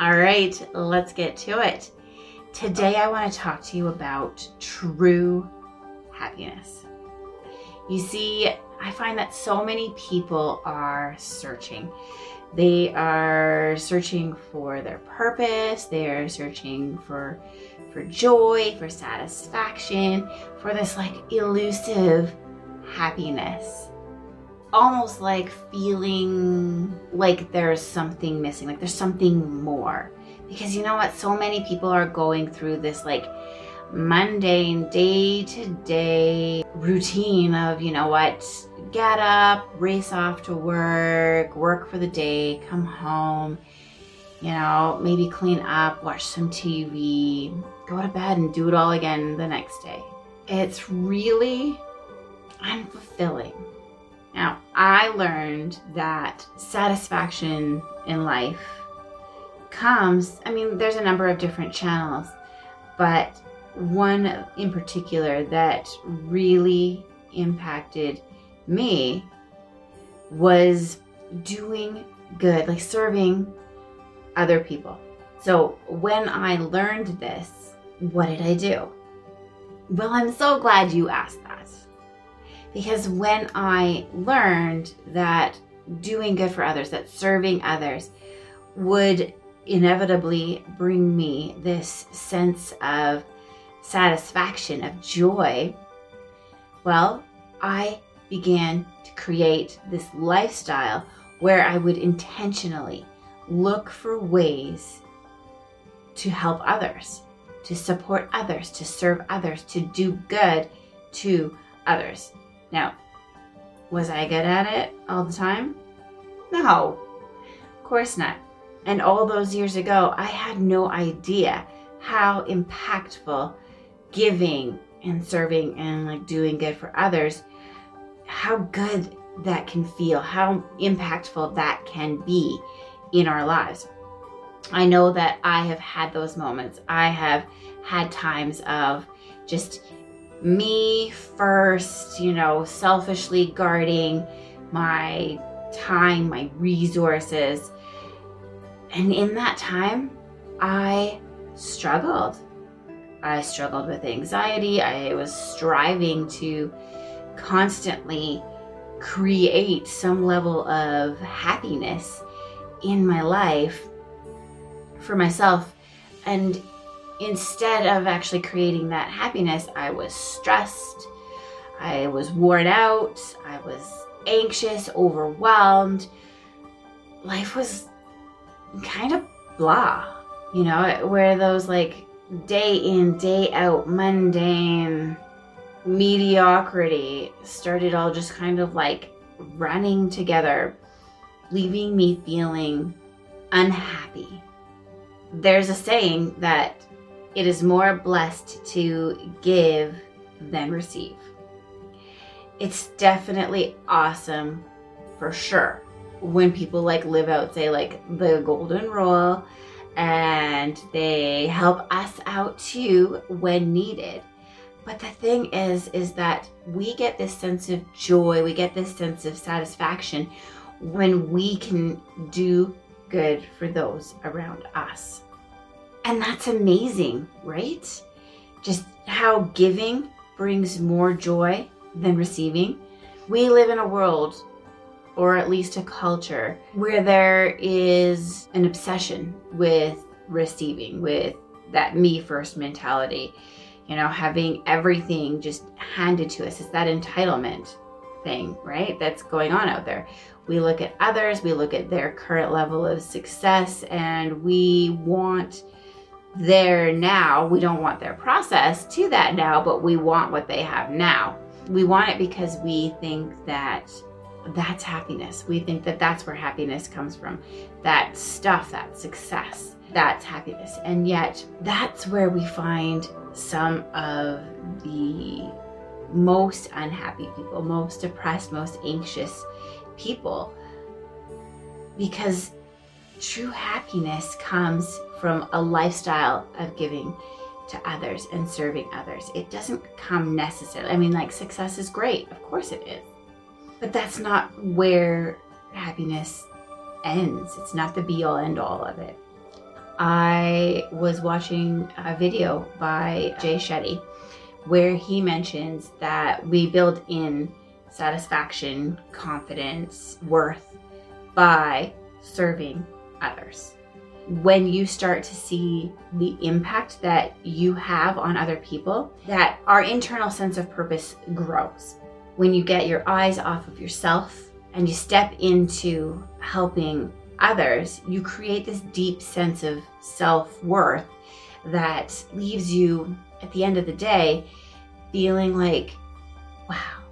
All right, let's get to it. Today, I want to talk to you about true happiness. You see, I find that so many people are searching. They are searching for their purpose, they are searching for for joy, for satisfaction, for this like elusive happiness. Almost like feeling like there's something missing, like there's something more. Because you know what? So many people are going through this like mundane day to day routine of, you know what, get up, race off to work, work for the day, come home, you know, maybe clean up, watch some TV, go to bed and do it all again the next day. It's really unfulfilling. Now, I learned that satisfaction in life comes, I mean, there's a number of different channels, but one in particular that really impacted me was doing good, like serving other people. So when I learned this, what did I do? Well, I'm so glad you asked that. Because when I learned that doing good for others, that serving others would inevitably bring me this sense of satisfaction, of joy, well, I began to create this lifestyle where I would intentionally look for ways to help others, to support others, to serve others, to do good to others. Now, was I good at it all the time? No, of course not. And all those years ago, I had no idea how impactful giving and serving and like doing good for others, how good that can feel, how impactful that can be in our lives. I know that I have had those moments. I have had times of just me first, you know, selfishly guarding my time, my resources. And in that time, I struggled. I struggled with anxiety. I was striving to constantly create some level of happiness in my life for myself. And instead of actually creating that happiness, I was stressed, I was worn out, I was anxious, overwhelmed. Life was kind of blah, you know, where those like day in, day out, mundane mediocrity started all just kind of like running together, leaving me feeling unhappy. There's a saying that it is more blessed to give than receive. It's definitely awesome for sure when people like live out, say, like the golden rule and they help us out too when needed. But the thing is, is that we get this sense of joy, we get this sense of satisfaction when we can do good for those around us. And that's amazing, right? Just how giving brings more joy than receiving. We live in a world, or at least a culture, where there is an obsession with receiving, with that me first mentality. You know, having everything just handed to us. It's that entitlement thing, right? That's going on out there. We look at others, we look at their current level of success, and we want their now. We don't want their process to that now, but we want what they have now. We want it because we think that that's happiness. We think that that's where happiness comes from. That stuff, that success, that's happiness. And yet, that's where we find some of the most unhappy people, most depressed, most anxious people. Because true happiness comes from a lifestyle of giving to others and serving others. It doesn't come necessarily, I mean, like success is great, of course it is. But that's not where happiness ends. It's not the be all end all of it. I was watching a video by Jay Shetty where he mentions that we build in satisfaction, confidence, worth by serving others. When you start to see the impact that you have on other people, that our internal sense of purpose grows. When you get your eyes off of yourself and you step into helping others, you create this deep sense of self worth that leaves you at the end of the day feeling like, wow,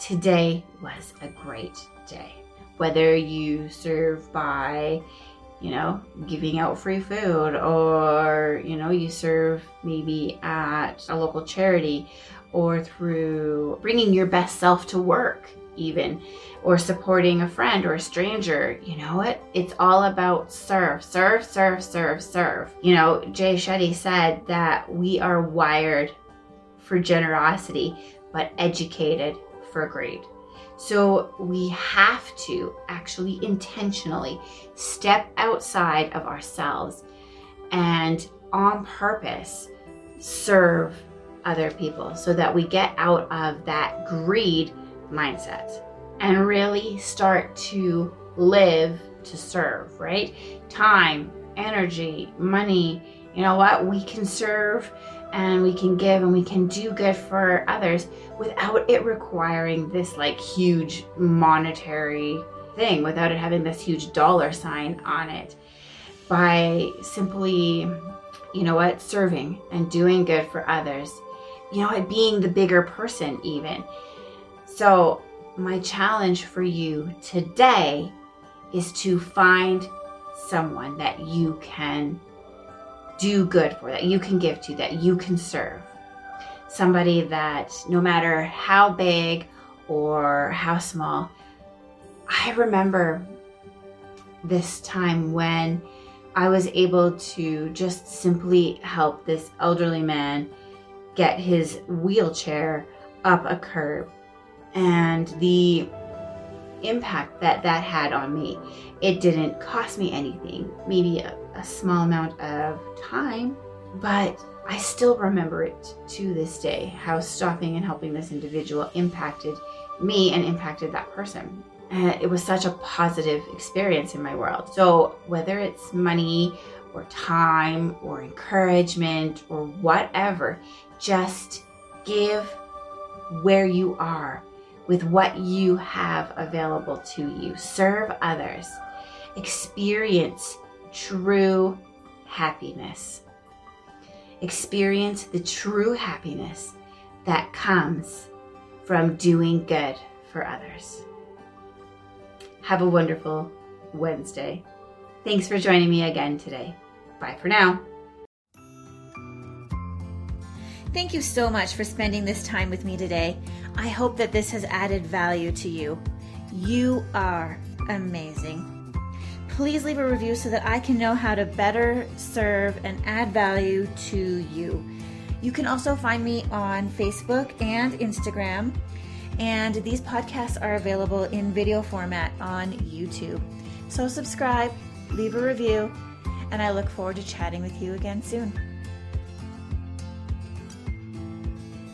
today was a great day. Whether you serve by, you know, giving out free food or, you know, you serve maybe at a local charity or through bringing your best self to work, even, or supporting a friend or a stranger, you know what? It's all about serve, serve, serve, serve, serve. You know, Jay Shetty said that we are wired for generosity, but educated for greed. So we have to actually intentionally step outside of ourselves and on purpose serve other people so that we get out of that greed mindset and really start to live to serve, right? Time, energy, money. You know what? We can serve and we can give and we can do good for others without it requiring this like huge monetary thing, without it having this huge dollar sign on it. By simply, you know what, serving and doing good for others, you know what, being the bigger person, even. So, my challenge for you today is to find someone that you can do good for, that. You can give to, that. You can serve. Somebody that no matter how big or how small, I remember this time when I was able to just simply help this elderly man get his wheelchair up a curb. And the impact that that had on me. It didn't cost me anything, maybe a, a small amount of time, but I still remember it to this day how stopping and helping this individual impacted me and impacted that person. It was such a positive experience in my world. So, whether it's money or time or encouragement or whatever, just give where you are with what you have available to you. Serve others. Experience true happiness. Experience the true happiness that comes from doing good for others. Have a wonderful Wednesday. Thanks for joining me again today. Bye for now. Thank you so much for spending this time with me today. I hope that this has added value to you. You are amazing. Please leave a review so that I can know how to better serve and add value to you. You can also find me on Facebook and Instagram, and these podcasts are available in video format on YouTube. So subscribe, leave a review, and I look forward to chatting with you again soon.